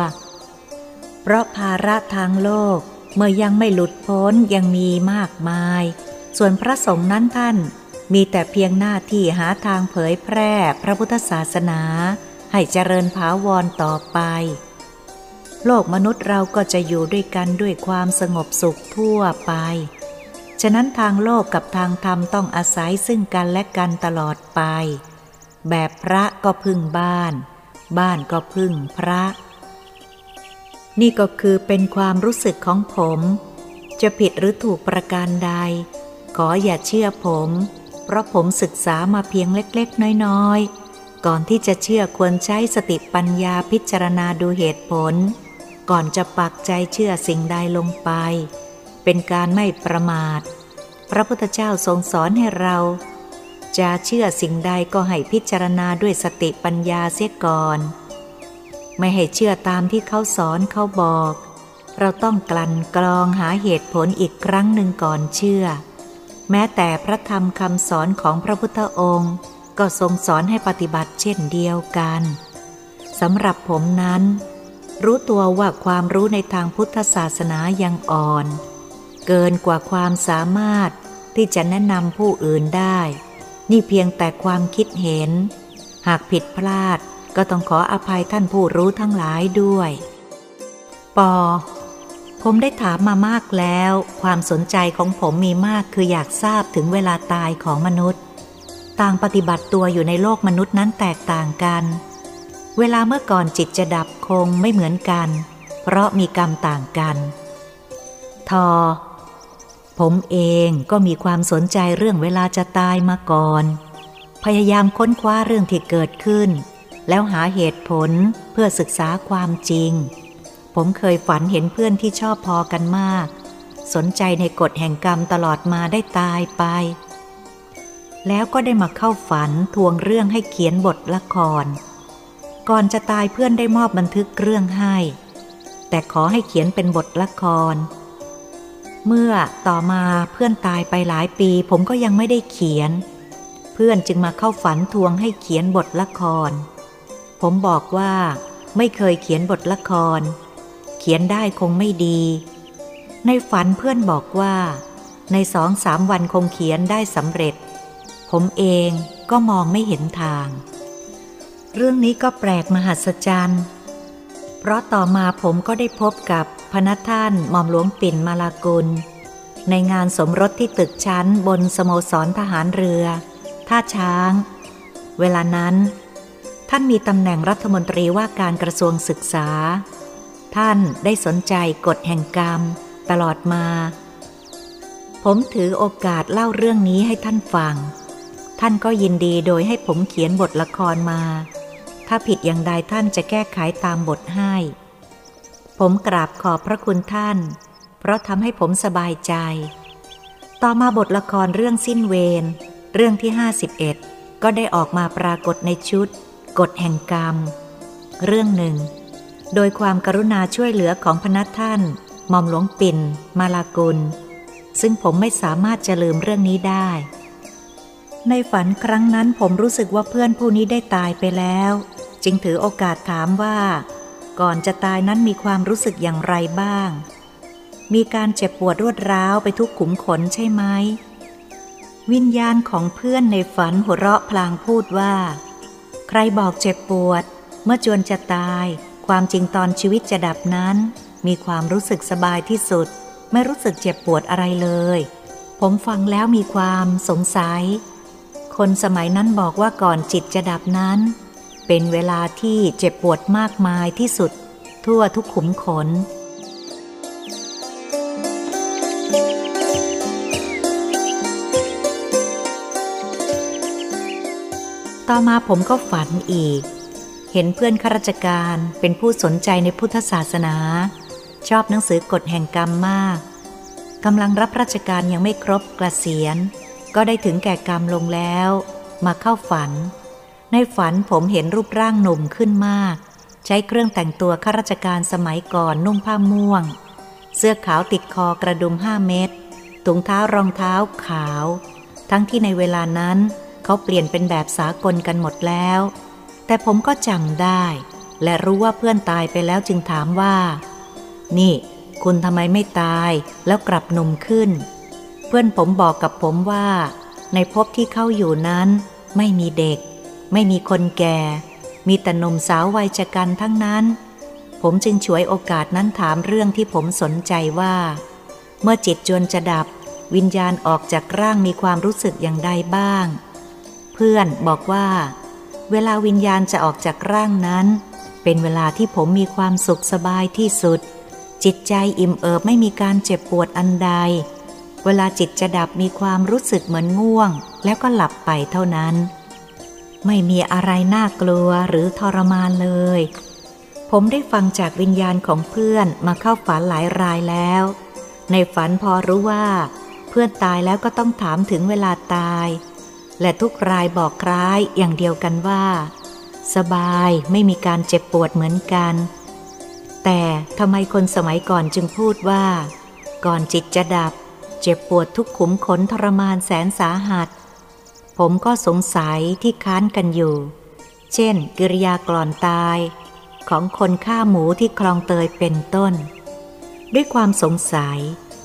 เพราะภาระทางโลกเมื่อยังไม่หลุดพ้นยังมีมากมาย ส่วนพระสงฆ์นั้นท่านมีแต่เพียงหน้าที่หาทางเผยแพร่พระพุทธศาสนา ให้เจริญภาวรต่อไป โลกมนุษย์เราก็จะอยู่ด้วยกันด้วยความสงบสุขทั่วไป ฉะนั้นทางโลกกับทางธรรมต้องอาศัยซึ่งกันและกันตลอดไป แบบพระก็พึ่งบ้าน บ้านก็พึ่งพระ นี่ก็คือเป็นความรู้สึกของผม จะผิดหรือถูกประการใด ขออย่าเชื่อผม เพราะผมศึกษามาเพียงเล็กๆ น้อยๆ ก่อนที่จะเชื่อควรใช้สติปัญญาพิจารณาดูเหตุผล ก่อนจะปักใจเชื่อสิ่งใดลงไป เป็นการไม่ประมาท พระพุทธเจ้าทรงสอนให้เรา จะเชื่อสิ่งใดก็ให้พิจารณาด้วยสติปัญญาเสียก่อน ไม่ให้เชื่อตามที่เขาสอนเขาบอก เราต้องกลั่นกรองหาเหตุผลอีกครั้งหนึ่งก่อนเชื่อ แม้แต่พระธรรมคำสอนของพระพุทธองค์ ก็ทรงสอนให้ปฏิบัติเช่นเดียวกันสำหรับผมนั้น รู้ตัวว่าความรู้ในทางพุทธศาสนายังอ่อน เกินกว่าความสามารถที่จะแนะนำผู้อื่นได้ นี่เพียงแต่ความคิดเห็น หากผิดพลาดก็ต้องขออภัยท่านผู้รู้ทั้งหลายด้วยปอ ผมได้ถามมามากแล้ว ความสนใจของผมมีมากคืออยากทราบถึงเวลาตายของมนุษย์ ต่างปฏิบัติตัวอยู่ในโลกมนุษย์นั้นแตกต่างกัน เวลาเมื่อก่อนจิตจะดับคงไม่เหมือนกัน เพราะมีกรรมต่างกัน ทอ ผมเองก็มีความสนใจเรื่องเวลาจะตายมาก่อน พยายามค้นคว้าเรื่องที่เกิดขึ้น แล้วหาเหตุผลเพื่อศึกษาความจริง ผมเคยฝันเห็นเพื่อนที่ชอบพอกันมาก สนใจในกฎแห่งกรรมตลอดมาได้ตายไป แล้วก็ได้มาเข้าฝันทวงเรื่องให้เขียนบทละคร ก่อนจะตายเพื่อนได้มอบบันทึกเรื่องให้ แต่ขอให้เขียนเป็นบทละคร เมื่อต่อมาเพื่อนตายไปหลายปี ผมก็ยังไม่ได้เขียน เพื่อนจึงมาเข้าฝันทวงให้เขียนบทละคร ผมบอกว่าไม่เคยเขียนบทละคร ขียนได้คงไม่ดี ในฝันเพื่อนบอกว่า ในสองสามวันคงเขียนได้สำเร็จ ผมเองก็มองไม่เห็นทาง เรื่องนี้ก็แปลกมหัศจรรย์ เพราะต่อมาผมก็ได้พบกับพนักท่านหม่อมหลวงปิ่นมาลากุล ในงานสมรสที่ตึกชั้นบนสโมสรทหารเรือ ท่าช้าง เวลานั้น ท่านมีตำแหน่งรัฐมนตรีว่าการกระทรวงศึกษา ท่านได้สนใจกฎแห่งกรรม ตลอดมา ผมถือโอกาสเล่าเรื่องนี้ให้ท่านฟัง ท่านก็ยินดีโดยให้ผมเขียนบทละครมา ถ้าผิดอย่างใดท่านจะแก้ไขตามบทให้ ผมกราบขอบพระคุณท่าน เพราะทำให้ผมสบายใจ ต่อมาบทละครเรื่องสิ้นเวรเรื่องที่ 51 ก็ได้ออกมาปรากฏในชุดกฎแห่งกรรม เรื่องหนึ่ง โดยความกรุณาช่วยเหลือของพนักท่านหม่อมหลวงปิ่น มาลากุล ซึ่งผมไม่สามารถจะลืมเรื่องนี้ได้ ในฝันครั้งนั้นผมรู้สึกว่าเพื่อนผู้นี้ได้ตายไปแล้ว จึงถือโอกาสถามว่า ก่อนจะตายนั้นมีความรู้สึกอย่างไรบ้าง มีการเจ็บปวดรวดร้าวไปทุกขุมขนใช่ไหม วิญญาณของเพื่อนในฝันหัวเราะพลางพูดว่า ใครบอกเจ็บปวด เมื่อจวนจะตาย ความจริงตอนชีวิตจะดับนั้น มีความรู้สึกสบายที่สุด ไม่รู้สึกเจ็บปวดอะไรเลย ผมฟังแล้วมีความสงสัย คนสมัยนั้นบอกว่าก่อนจิตจะดับนั้น เป็นเวลาที่เจ็บปวดมากมายที่สุด ทั่วทุกขุมขนต่อมาผมก็ฝันอีก เห็นเพื่อนข้าราชการเป็นผู้สนใจในพุทธศาสนา ชอบหนังสือกฎแห่งกรรมมากกำลังรับราชการยังไม่ครบกระเสียน ก็ได้ถึงแก่กรรมลงแล้ว มาเข้าฝัน ในฝันผมเห็นรูปร่างหนุ่มขึ้นมาก ใช้เครื่องแต่งตัวข้าราชการสมัยก่อนนุ่งผ้าม่วง เสื้อขาวติดคอกระดุมห้าเม็ดถุงเท้ารองเท้าขาว ทั้งที่ในเวลานั้น เขาเปลี่ยนเป็นแบบสากลกันหมดแล้ว แต่ผมก็จำได้ และรู้ว่าเพื่อนตายไปแล้วจึงถามว่า นี่ คุณทำไมไม่ตายแล้วกลับหนุ่มขึ้น เพื่อนผมบอกกับผมว่า ในภพที่เข้าอยู่นั้น ไม่มีเด็ก ไม่มีคนแก่ มีแต่หนุ่มสาววัยชะกันทั้งนั้น ผมจึงฉวยโอกาสนั้นถามเรื่องที่ผมสนใจว่า เมื่อจิตจวนจะดับ วิญญาณออกจากร่างมีความรู้สึกอย่างใดบ้าง เพื่อนบอกว่า เวลาวิญญาณจะออกจากร่างนั้น เป็นเวลาที่ผมมีความสุขสบายที่สุด จิตใจอิ่มเอิบไม่มีการเจ็บปวดอันใด เวลาจิตจะดับมีความรู้สึกเหมือนง่วง แล้วก็หลับไปเท่านั้น ไม่มีอะไรน่ากลัวหรือทรมานเลย ผมได้ฟังจากวิญญาณของเพื่อนมาเข้าฝันหลายรายแล้ว ในฝันพอรู้ว่า เพื่อนตายแล้วก็ต้องถามถึงเวลาตาย และทุกรายบอกคล้ายอย่างเดียวกันว่า สบายไม่มีการเจ็บปวดเหมือนกัน แต่ทำไมคนสมัยก่อนจึงพูดว่า ก่อนจิตจะดับ เจ็บปวดทุกขุมขนทรมานแสนสาหัส ผมก็สงสัยที่ค้านกันอยู่ เช่น กิริยากลอนตาย ของคนฆ่าหมูที่คลองเตยเป็นต้น ด้วยความสงสัย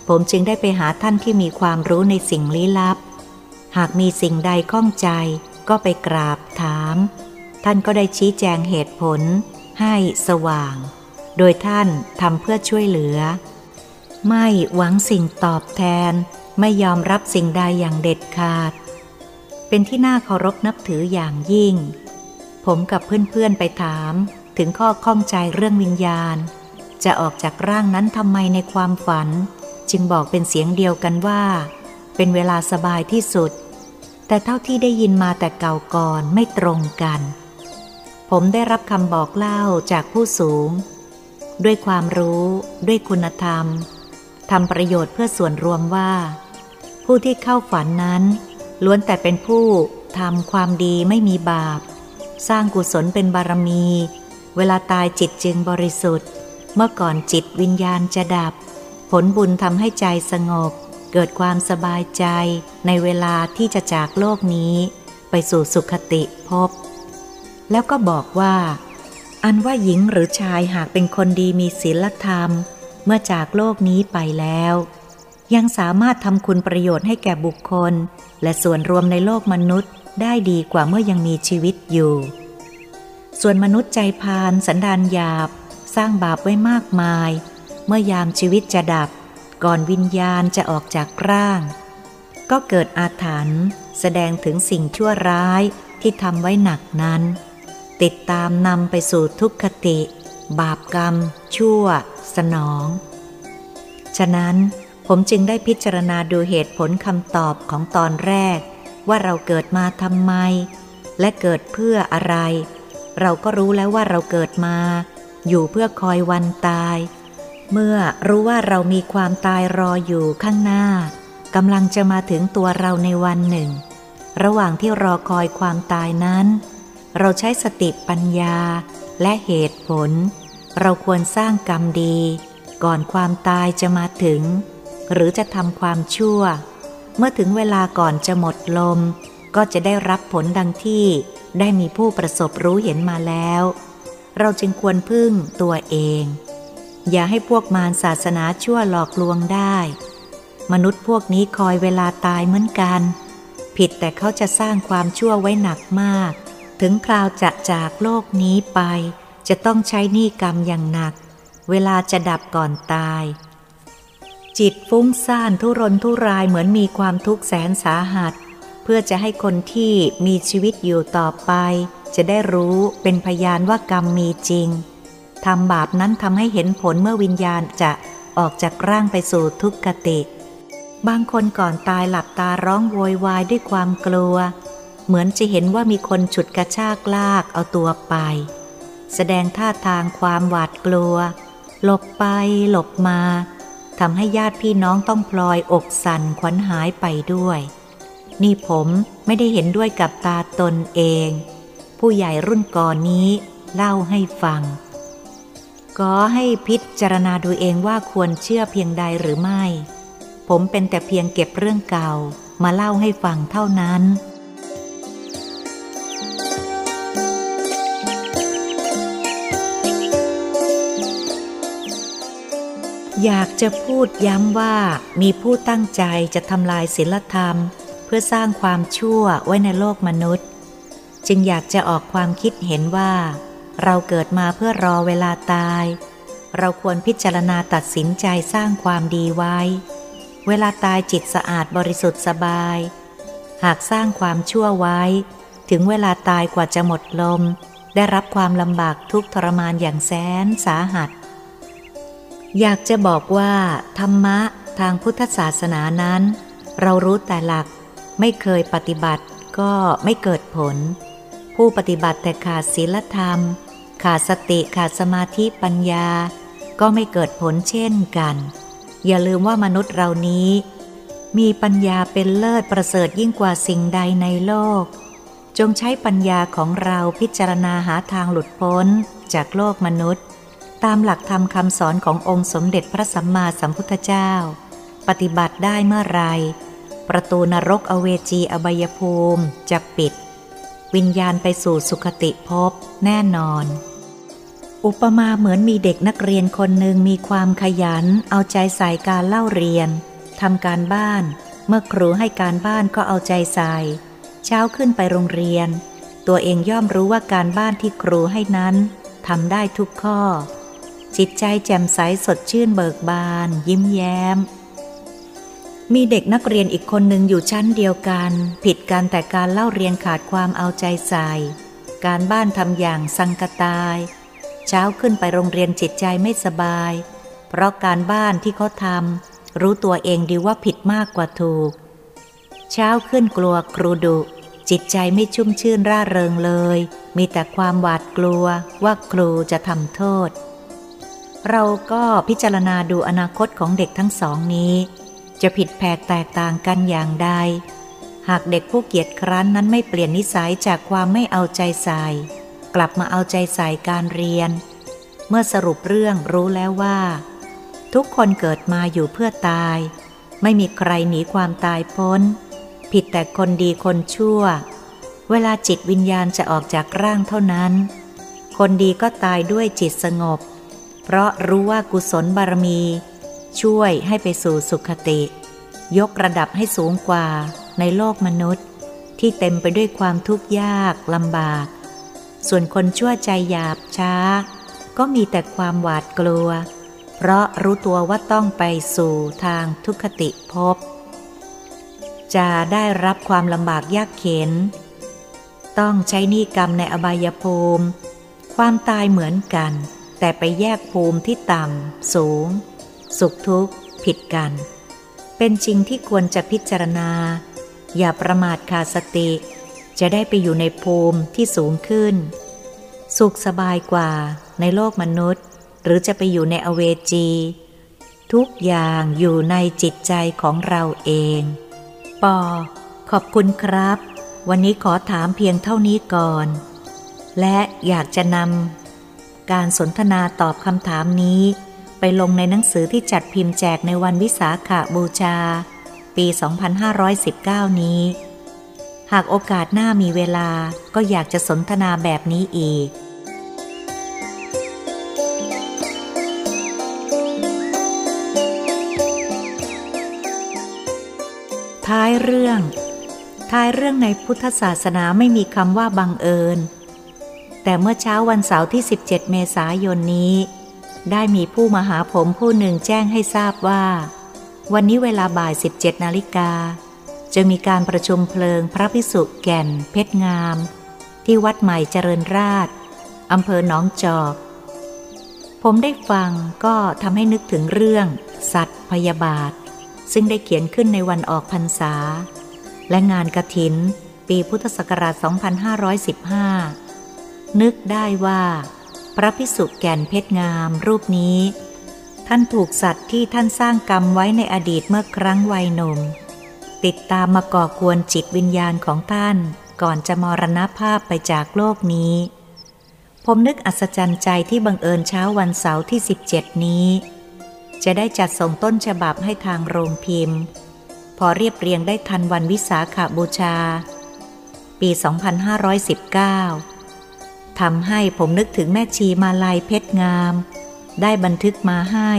ผมจึงได้ไปหาท่านที่มีความรู้ในสิ่งลี้ลับ หากมีสิ่งใดข้องใจก็ไปกราบถาม ท่านก็ได้ชี้แจงเหตุผล ให้สว่าง โดยท่านทำเพื่อช่วยเหลือ ไม่หวังสิ่งตอบแทน ไม่ยอมรับสิ่งใดอย่างเด็ดขาด เป็นที่น่าเคารพนับถืออย่างยิ่ง ผมกับเพื่อนๆไปถามถึงข้อข้องใจเรื่องวิญญาณ จะออกจากร่างนั้นทำไมในความฝัน จึงบอกเป็นเสียงเดียวกันว่า เป็นเวลาสบายที่สุด แต่เท่าที่ได้ยินมาแต่เก่าก่อนไม่ตรงกัน ผมได้รับคำบอกเล่าจากผู้สูง ด้วยความรู้ ด้วยคุณธรรมทำประโยชน์เพื่อส่วนรวมว่า ผู้ที่เข้าฝันนั้น ล้วนแต่เป็นผู้ทำความดีไม่มีบาป สร้างกุศลเป็นบารมี เวลาตายจิตจึงบริสุทธิ์ เมื่อก่อนจิตวิญญาณจะดับ ผลบุญทำให้ใจสงบ เกิดความสบายใจในเวลาที่จะจากโลกนี้ ไปสู่สุขติภพ แล้วก็บอกว่า อันว่าหญิงหรือชายหากเป็นคนดีมีศีลธรรม เมื่อจากโลกนี้ไปแล้ว ยังสามารถทำคุณประโยชน์ให้แก่บุคคล และส่วนรวมในโลกมนุษย์ได้ดีกว่าเมื่อยังมีชีวิตอยู่ ส่วนมนุษย์ใจพานสันดานหยาบ สร้างบาปไว้มากมาย เมื่อยามชีวิตจะดับ ก่อนวิญญาณจะออกจากร่าง ก็เกิดอาถรรพ์แสดงถึงสิ่งชั่วร้ายที่ทำไว้หนักนั้น ติดตามนำไปสู่ทุกขติ บาปกรรม ชั่ว สนอง ฉะนั้นผมจึงได้พิจารณาดูเหตุผลคำตอบของตอนแรก ว่าเราเกิดมาทำไม และเกิดเพื่ออะไร เราก็รู้แล้วว่าเราเกิดมา อยู่เพื่อคอยวันตาย เมื่อรู้ว่าเรามีความตายรออยู่ข้างหน้ากำลังจะมาถึงตัวเราในวันหนึ่ง ระหว่างที่รอคอยความตายนั้น เราใช้สติปัญญาและเหตุผล เราควรสร้างกรรมดี ก่อนความตายจะมาถึง หรือจะทำความชั่ว เมื่อถึงเวลาก่อนจะหมดลม ก็จะได้รับผลดังที่ได้มีผู้ประสบรู้เห็นมาแล้ว เราจึงควรพึ่งตัวเอง อย่าให้พวกมารศาสนาชั่วหลอกลวงได้ มนุษย์พวกนี้คอยเวลาตายเหมือนกัน ผิดแต่เขาจะสร้างความชั่วไว้หนักมาก ถึงคราวจะจากโลกนี้ไป จะต้องใช้หนี้กรรมอย่างหนัก เวลาจะดับก่อนตาย จิตฟุ้งซ่านทุรนทุรายเหมือนมีความทุกข์แสนสาหัส เพื่อจะให้คนที่มีชีวิตอยู่ต่อไป จะได้รู้เป็นพยานว่ากรรมมีจริง ทำบาปนั้นทำให้เห็นผลเมื่อวิญญาณจะออกจากร่างไปสู่ทุกขติ บางคนก่อนตายหลับตาร้องโวยวายด้วยความกลัว เหมือนจะเห็นว่ามีคนฉุดกระชากลากเอาตัวไป แสดงท่าทางความหวาดกลัว หลบไปหลบมาทำให้ญาติพี่น้องต้องพลอยอกสั่นขวัญหายไปด้วย นี่ผมไม่ได้เห็นด้วยกับตาตนเอง ผู้ใหญ่รุ่นก่อนนี้เล่าให้ฟัง ก็ให้พิจารณาดูเองว่าควรเชื่อเพียงใดหรือไม่ ผมเป็นแต่เพียงเก็บเรื่องเก่ามาเล่าให้ฟังเท่านั้นอยากจะพูดย้ำว่ามีผู้ตั้งใจจะทำลายศีลธรรม เพื่อสร้างความชั่วไว้ในโลกมนุษย์ จึงอยากจะออกความคิดเห็นว่า เราเกิดมาเพื่อรอเวลาตาย เราควรพิจารณาตัดสินใจสร้างความดีไว้ เวลาตายจิตสะอาดบริสุทธิ์สบาย หากสร้างความชั่วไว้ ถึงเวลาตายกว่าจะหมดลม ได้รับความลำบากทุกทรมานอย่างแสนสาหัส อยากจะบอกว่า ธรรมะทางพุทธศาสนานั้น เรารู้แต่หลักไม่เคยปฏิบัติก็ไม่เกิดผล ผู้ปฏิบัติแต่ขาดศีลธรรม ขาดสติขาดสมาธิปัญญา ก็ไม่เกิดผลเช่นกัน อย่าลืมว่ามนุษย์เรานี้ มีปัญญาเป็นเลิศประเสริฐยิ่งกว่าสิ่งใดในโลก จงใช้ปัญญาของเราพิจารณาหาทางหลุดพ้นจากโลกมนุษย์ ตามหลักธรรมคำสอนขององค์สมเด็จพระสัมมาสัมพุทธเจ้า ปฏิบัติได้เมื่อไรประตูนรกอเวจีอบายภูมิจะปิด วิญญาณไปสู่สุคติภพแน่นอน อุปมาเหมือนมีเด็กนักเรียนคนหนึ่งมีความขยัน เอาใจใส่การเล่าเรียนทำการบ้าน เมื่อครูให้การบ้านก็เอาใจใส่ เช้าขึ้นไปโรงเรียน ตัวเองย่อมรู้ว่าการบ้านที่ครูให้นั้นทำได้ทุกข้อ จิตใจแจ่มใสสดชื่นเบิกบาน ยิ้มแย้ม มีเด็กนักเรียนอีกคนหนึ่งอยู่ชั้นเดียวกัน ผิดกันแต่การเล่าเรียนขาดความเอาใจใส่ การบ้านทำอย่างสังกตาย เช้าขึ้นไปโรงเรียนจิตใจไม่สบาย เพราะการบ้านที่เขาทำรู้ตัวเองดีว่าผิดมากกว่าถูก เช้าขึ้นกลัวครูดุ จิตใจไม่ชุ่มชื่นร่าเริงเลย มีแต่ความหวาดกลัวว่าครูจะทำโทษ เราก็พิจารณาดูอนาคตของเด็กทั้งสองนี้ จะผิดแผกแตกต่างกันอย่างใดหากเด็กผู้เกียจครั้นนั้นไม่เปลี่ยนนิสัยจากความไม่เอาใจใส่ กลับมาเอาใจใส่การเรียน เมื่อสรุปเรื่องรู้แล้วว่า ทุกคนเกิดมาอยู่เพื่อตาย ไม่มีใครหนีความตายพ้น ผิดแต่คนดีคนชั่ว เวลาจิตวิญญาณจะออกจากร่างเท่านั้น คนดีก็ตายด้วยจิตสงบ เพราะรู้ว่ากุศลบารมี ช่วยให้ไปสู่สุขติ ยกระดับให้สูงกว่าในโลกมนุษย์ ที่เต็มไปด้วยความทุกข์ยากลำบาก ส่วนคนชั่วใจหยาบช้า ก็มีแต่ความหวาดกลัว เพราะรู้ตัวว่าต้องไปสู่ทางทุกขติภพ จะได้รับความลำบากยากเข็น ต้องใช้นิกรรมในอบายภูมิ ความตายเหมือนกัน แต่ไปแยกภูมิที่ต่ำ สูง สุขทุกข์ ผิดกัน เป็นจริงที่ควรจะพิจารณา อย่าประมาทขาดสติ จะได้ไปอยู่ในภูมิที่สูงขึ้น สุขสบายกว่าในโลกมนุษย์ หรือจะไปอยู่ในอเวจี ทุกอย่างอยู่ในจิตใจของเราเอง ปอ ขอบคุณครับ วันนี้ขอถามเพียงเท่านี้ก่อน และอยากจะนำการสนทนาตอบคำถามนี้ไปลงในหนังสือที่จัดพิมพ์แจกในวันวิสาขาบูชา ปี 2519 นี้ หากโอกาสหน้ามีเวลาก็อยากจะสนทนาแบบนี้อีก ท้ายเรื่อง ท้ายเรื่องในพุทธศาสนาไม่มีคำว่าบังเอิญ แต่เมื่อเช้าวันเสาร์ที่ 17 เมษายนนี้ ได้มีผู้มาหาผมผู้หนึ่งแจ้งให้ทราบว่า วันนี้เวลาบ่าย 17 นาฬิกา จะมีการประชุมเพลิงพระพิสุแก่น เพชรงาม ที่วัดใหม่เจริญราษฎร์อำเภอหนองจอก ผมได้ฟังก็ทำให้นึกถึงเรื่อง สัตว์พยาบาท ซึ่งได้เขียนขึ้นในวันออกพรรษา และงานกระถิน ปีพุทธศักราช 2515 นึกได้ว่า พระพิสุแก่นเพชรงามรูปนี้ ท่านถูกสัตว์ที่ท่านสร้างกรรมไว้ในอดีตเมื่อครั้งวัยหนุ่ม ติดตามมาก่อกวนจิตวิญญาณของท่าน ก่อนจะมรณภาพไปจากโลกนี้ ผมนึกอัศจรรย์ใจที่บังเอิญเช้าวันเสาร์ที่ 17 นี้ จะได้จัดส่งต้นฉบับให้ทางโรงพิมพ์ พอเรียบเรียงได้ทันวันวิสาขาบูชา ปี 2519 ทำให้ผมนึกถึงแม่ชีมาลายเพชรงาม ได้บันทึกมาให้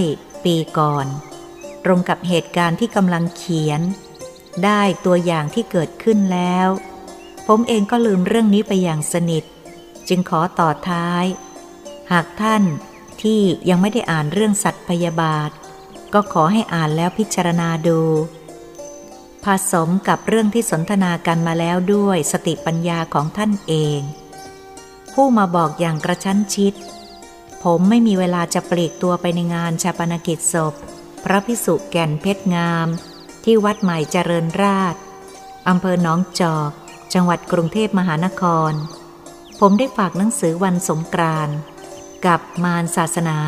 ปีก่อน ตรงกับเหตุการณ์ที่กำลังเขียน ได้ตัวอย่างที่เกิดขึ้นแล้ว ผมเองก็ลืมเรื่องนี้ไปอย่างสนิท จึงขอต่อท้าย หากท่านที่ยังไม่ได้อ่านเรื่องสัตว์พยาบาท ก็ขอให้อ่านแล้วพิจารณาดู ผสมกับเรื่องที่สนทนากันมาแล้วด้วยสติปัญญาของท่านเอง ผู้มาบอกอย่างกระชั้นชิด ผมไม่มีเวลาจะปลีกตัวไปในงานชาปนกิจศพ พระพิสุแก่นเพชรงาม ที่วัดใหม่เจริญราษฎร์อำเภอหนองจอก จังหวัดกรุงเทพมหานคร ผมได้ฝากหนังสือวันสงกรานต์กับมารศาสนา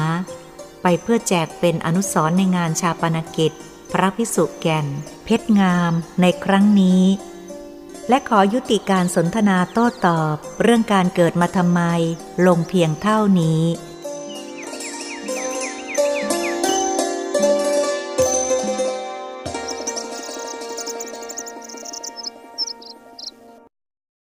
ไปเพื่อแจกเป็นอนุสรณ์ในงานชาปนกิจ พระพิสุแก่น เพชรงามในครั้งนี้ และขอยุติการสนทนาโต้ตอบเรื่องการเกิดมาทำไม ลงเพียงเท่านี้